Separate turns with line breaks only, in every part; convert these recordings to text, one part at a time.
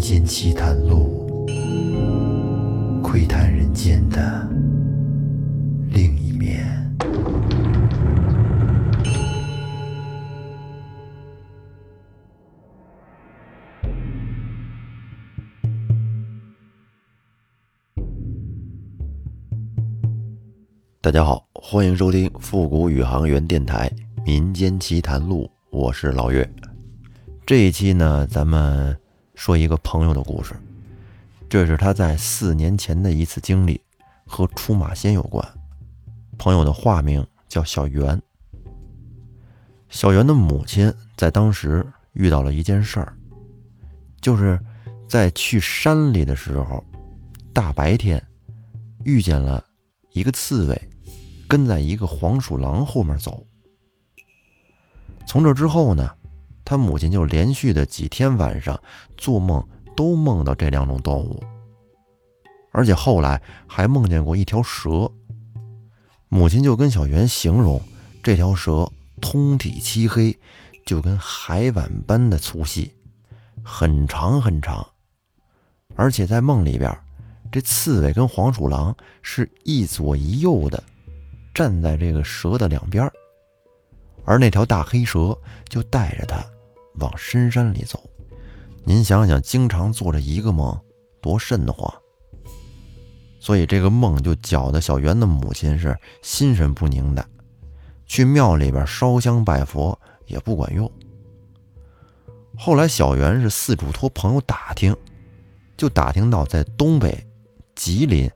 间奇谈录，窥探人间的另一面。
大家好，欢迎收听复古宇航员电台《民间奇谈录》，我是老岳。这一期呢，咱们说一个朋友的故事。这是他在四年前的一次经历，和出马仙有关。朋友的化名叫小袁。小袁的母亲在当时遇到了一件事儿，就是在去山里的时候，大白天遇见了一个刺猬。跟在一个黄鼠狼后面走。从这之后呢，他母亲就连续的几天晚上做梦都梦到这两种动物，而且后来还梦见过一条蛇。母亲就跟小袁形容，这条蛇通体漆黑，就跟海碗般的粗细，很长很长，而且在梦里边，这刺猬跟黄鼠狼是一左一右的。站在这个蛇的两边，而那条大黑蛇就带着他往深山里走。您想想，经常做着一个梦，多瘆得慌。所以这个梦就搅得小袁的母亲是心神不宁的，去庙里边烧香拜佛也不管用。后来小袁是四处托朋友打听，就打听到在东北吉林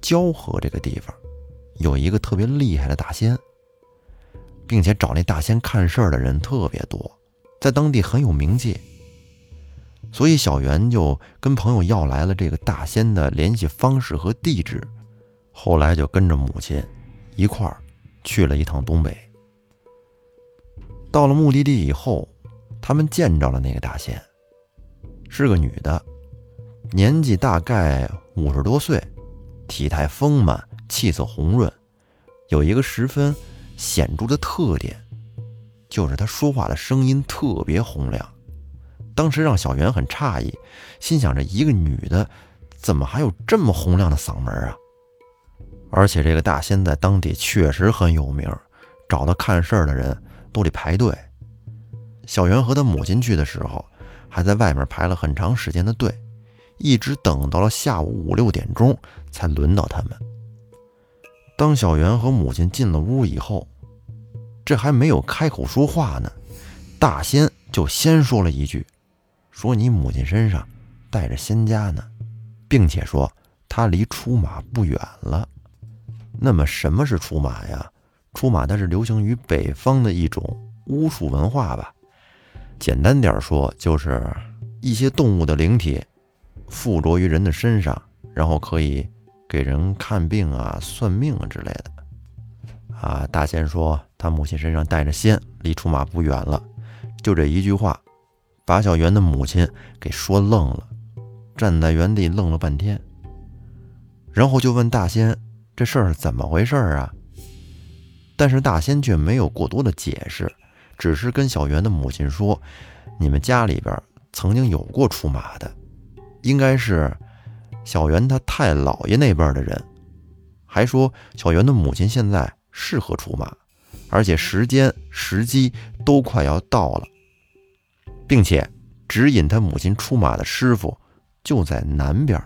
蛟河这个地方。有一个特别厉害的大仙，并且找那大仙看事儿的人特别多，在当地很有名气。所以小袁就跟朋友要来了这个大仙的联系方式和地址，后来就跟着母亲一块儿去了一趟东北。到了目的地以后，他们见着了那个大仙，是个女的，年纪大概五十多岁，体态丰满。气色红润，有一个十分显著的特点，就是他说话的声音特别洪亮。当时让小袁很诧异，心想：着一个女的，怎么还有这么洪亮的嗓门啊？而且这个大仙在当地确实很有名，找他看事儿的人都得排队。小袁和他母亲去的时候，还在外面排了很长时间的队，一直等到了下午五六点钟，才轮到他们。当小袁和母亲进了屋以后，这还没有开口说话呢，大仙就先说了一句：“说你母亲身上带着仙家呢，并且说她离出马不远了。”那么什么是出马呀？出马它是流行于北方的一种巫术文化吧。简单点说，就是一些动物的灵体附着于人的身上，然后可以。给人看病啊、算命啊之类的，啊，大仙说他母亲身上带着仙，离出马不远了。就这一句话，把小袁的母亲给说愣了，站在原地愣了半天。然后就问大仙：“这事儿怎么回事啊？”但是大仙却没有过多的解释，只是跟小袁的母亲说：“你们家里边曾经有过出马的，应该是。”小袁他太姥爷那辈的人，还说小袁的母亲现在适合出马，而且时间时机都快要到了，并且指引他母亲出马的师傅就在南边。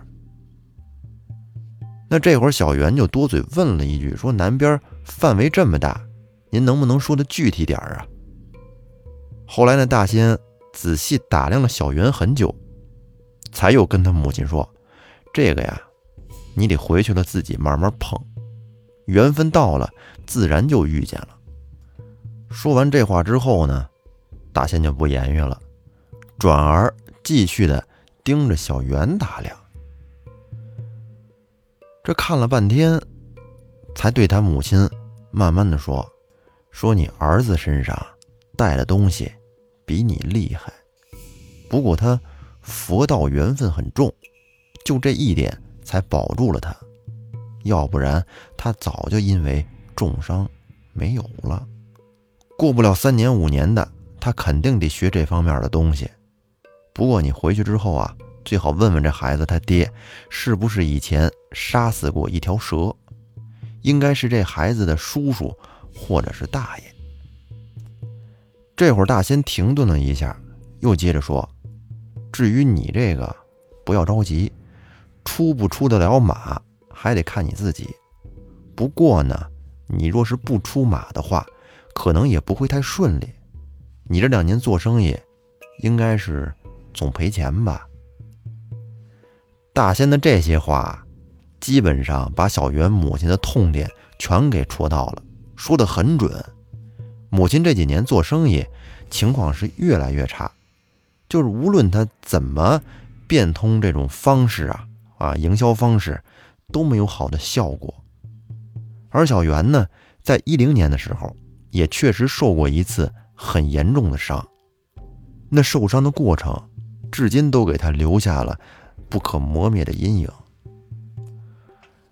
那这会儿小袁就多嘴问了一句，说南边范围这么大，您能不能说的具体点儿啊？后来那大仙仔细打量了小袁很久，才又跟他母亲说。这个呀，你得回去了自己慢慢碰，缘分到了，自然就遇见了。说完这话之后呢，大仙就不言语了，转而继续的盯着小袁打量。这看了半天，才对他母亲慢慢的说：“说你儿子身上带的东西比你厉害，不过他佛道缘分很重。”就这一点才保住了他，要不然他早就因为重伤没有了。过不了三年五年的，他肯定得学这方面的东西。不过你回去之后啊，最好问问这孩子他爹，是不是以前杀死过一条蛇？应该是这孩子的叔叔或者是大爷。这会儿大仙停顿了一下，又接着说：“至于你这个，不要着急，出不出得了马，还得看你自己。不过呢，你若是不出马的话，可能也不会太顺利。你这两年做生意，应该是总赔钱吧？”大仙的这些话，基本上把小袁母亲的痛点全给戳到了，说得很准。母亲这几年做生意情况是越来越差，就是无论他怎么变通这种方式啊啊营销方式，都没有好的效果。而小袁呢，在一零年的时候，也确实受过一次很严重的伤，那受伤的过程，至今都给他留下了。不可磨灭的阴影。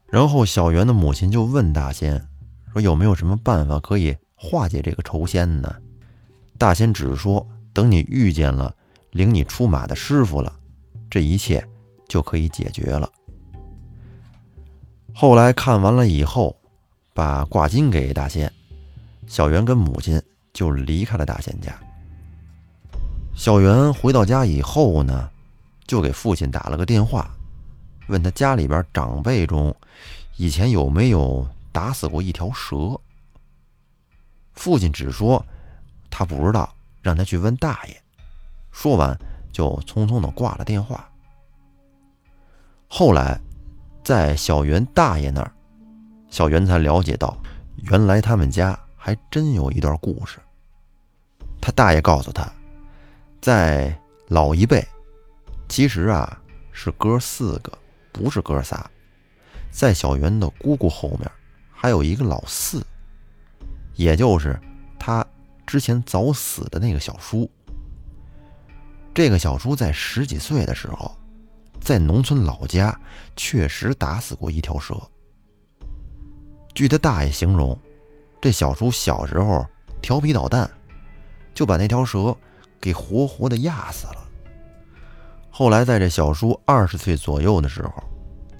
然后小袁的母亲就问大仙说：“有没有什么办法可以化解这个仇仙呢？”大仙只是说：“等你遇见了领你出马的师傅了，这一切就可以解决了。”后来看完了以后，把挂金给大仙，小袁跟母亲就离开了大仙家。小袁回到家以后呢？就给父亲打了个电话，问他家里边长辈中以前有没有打死过一条蛇。父亲只说他不知道，让他去问大爷。说完就匆匆的挂了电话。后来在小袁大爷那儿，小袁才了解到，原来他们家还真有一段故事。他大爷告诉他，在老一辈。其实啊，是哥四个，不是哥仨。在小袁的姑姑后面，还有一个老四，也就是他之前早死的那个小叔。这个小叔在十几岁的时候，在农村老家确实打死过一条蛇。据他大爷形容，这小叔小时候调皮捣蛋，就把那条蛇给活活的压死了。后来，在这小叔二十岁左右的时候，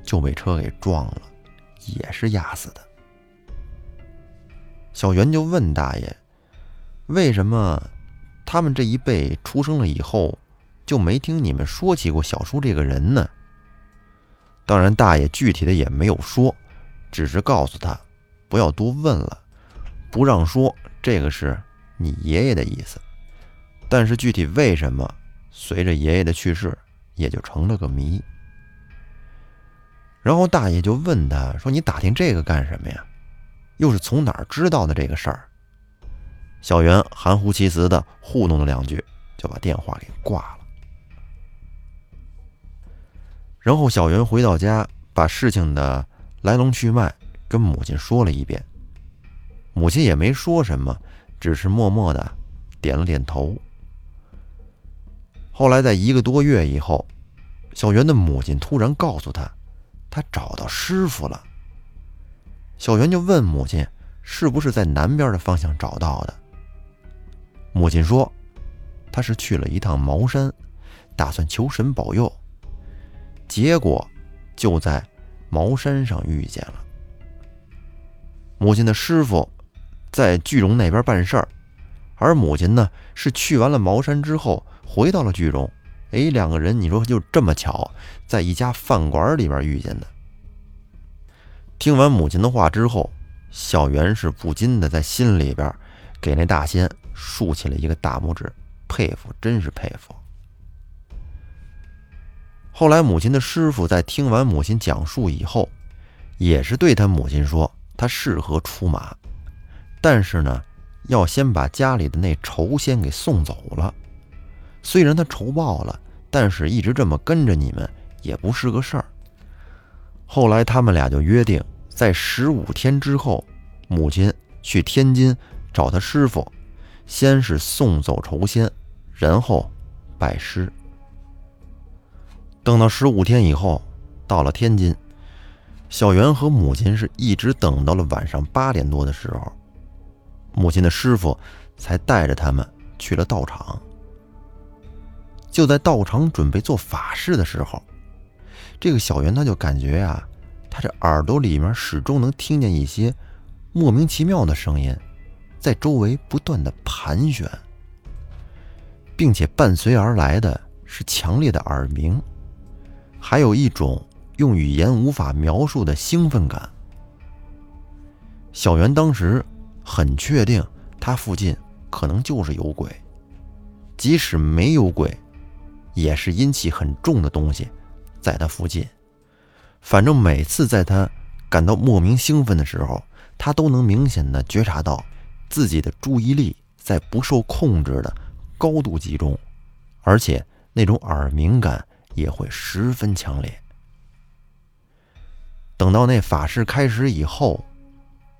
就被车给撞了，也是压死的。小袁就问大爷：“为什么他们这一辈出生了以后，就没听你们说起过小叔这个人呢？”当然，大爷具体的也没有说，只是告诉他不要多问了，不让说，这个是你爷爷的意思。但是具体为什么？随着爷爷的去世，也就成了个谜。然后大爷就问他说：“你打听这个干什么呀？又是从哪儿知道的这个事儿？”小袁含糊其辞的糊弄了两句，就把电话给挂了。然后小袁回到家，把事情的来龙去脉跟母亲说了一遍。母亲也没说什么，只是默默的点了点头。后来，在一个多月以后，小袁的母亲突然告诉他，他找到师傅了。小袁就问母亲，是不是在南边的方向找到的？母亲说，他是去了一趟茅山，打算求神保佑。结果就在茅山上遇见了。母亲的师傅在句容那边办事儿，而母亲呢，是去完了茅山之后。回到了剧中，哎，两个人，你说就这么巧，在一家饭馆里边遇见的。听完母亲的话之后，小袁是不禁的在心里边给那大仙竖起了一个大拇指，佩服，真是佩服。后来，母亲的师傅在听完母亲讲述以后，也是对他母亲说，他适合出马，但是呢，要先把家里的那仇仙给送走了。虽然他仇报了，但是一直这么跟着你们也不是个事儿。后来他们俩就约定，在十五天之后，母亲去天津找他师傅，先是送走仇仙，然后拜师。等到十五天以后，到了天津，小袁和母亲是一直等到了晚上八点多的时候，母亲的师傅才带着他们去了道场。就在道场准备做法事的时候，这个小袁他就感觉呀，他这耳朵里面始终能听见一些莫名其妙的声音，在周围不断的盘旋，并且伴随而来的是强烈的耳鸣，还有一种用语言无法描述的兴奋感。小袁当时很确定，他附近可能就是有鬼，即使没有鬼。也是阴气很重的东西，在他附近。反正每次在他感到莫名兴奋的时候，他都能明显的觉察到自己的注意力在不受控制的高度集中，而且那种耳鸣感也会十分强烈。等到那法事开始以后，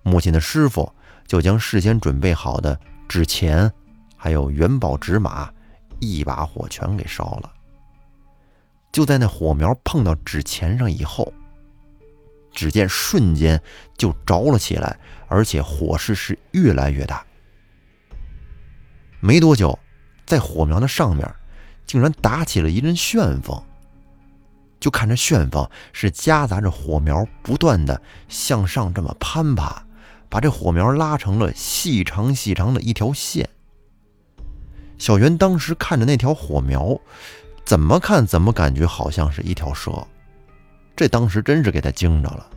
母亲的师傅就将事先准备好的纸钱，还有元宝纸马。一把火全给烧了。就在那火苗碰到纸钱上以后，只见瞬间就着了起来，而且火势是越来越大。没多久，在火苗的上面竟然打起了一阵旋风。就看着旋风是夹杂着火苗，不断的向上这么攀爬，把这火苗拉成了细长细长的一条线。小袁当时看着那条火苗，怎么看怎么感觉好像是一条蛇，这当时真是给他惊着了。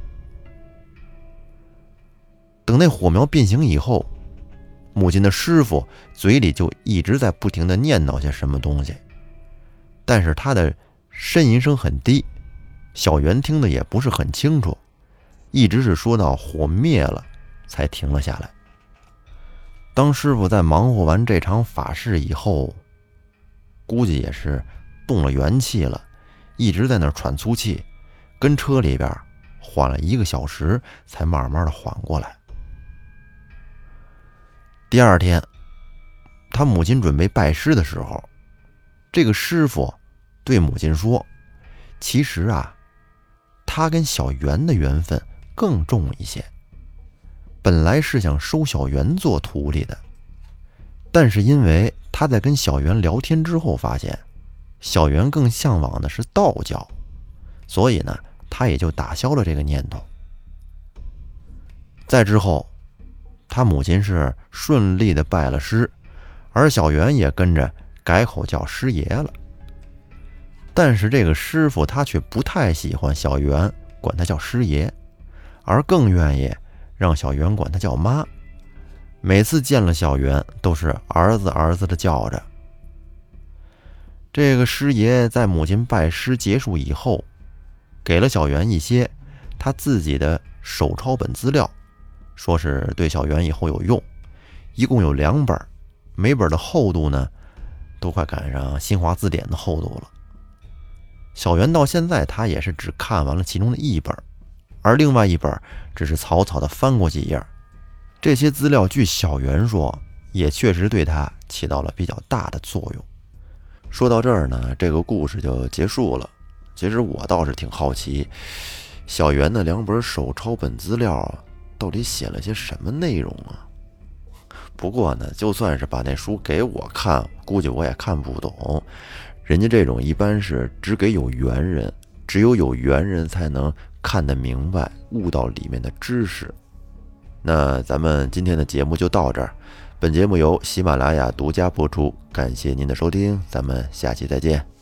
等那火苗变形以后，母亲的师傅嘴里就一直在不停的念叨些什么东西，但是他的呻吟声很低，小袁听的也不是很清楚，一直是说到火灭了才停了下来。当师傅在忙活完这场法事以后，估计也是动了元气了，一直在那喘粗气，跟车里边缓了一个小时，才慢慢的缓过来。第二天，他母亲准备拜师的时候，这个师傅对母亲说：“其实啊，他跟小袁的缘分更重一些。”本来是想收小袁做徒弟的，但是因为他在跟小袁聊天之后发现，小袁更向往的是道教，所以呢，他也就打消了这个念头。再之后，他母亲是顺利的拜了师，而小袁也跟着改口叫师爷了。但是这个师傅他却不太喜欢小袁管他叫师爷，而更愿意。让小袁管他叫妈，每次见了小袁都是儿子儿子的叫着。这个师爷在母亲拜师结束以后，给了小袁一些他自己的手抄本资料，说是对小袁以后有用，一共有两本，每本的厚度呢，都快赶上新华字典的厚度了。小袁到现在他也是只看完了其中的一本。而另外一本只是草草的翻过几页，这些资料据小袁说，也确实对他起到了比较大的作用。说到这儿呢，这个故事就结束了。其实我倒是挺好奇，小袁的两本手抄本资料到底写了些什么内容啊？不过呢，就算是把那书给我看，估计我也看不懂。人家这种一般是只给有缘人，只有有缘人才能。看得明白，悟到里面的知识。那咱们今天的节目就到这儿。本节目由喜马拉雅独家播出，感谢您的收听，咱们下期再见。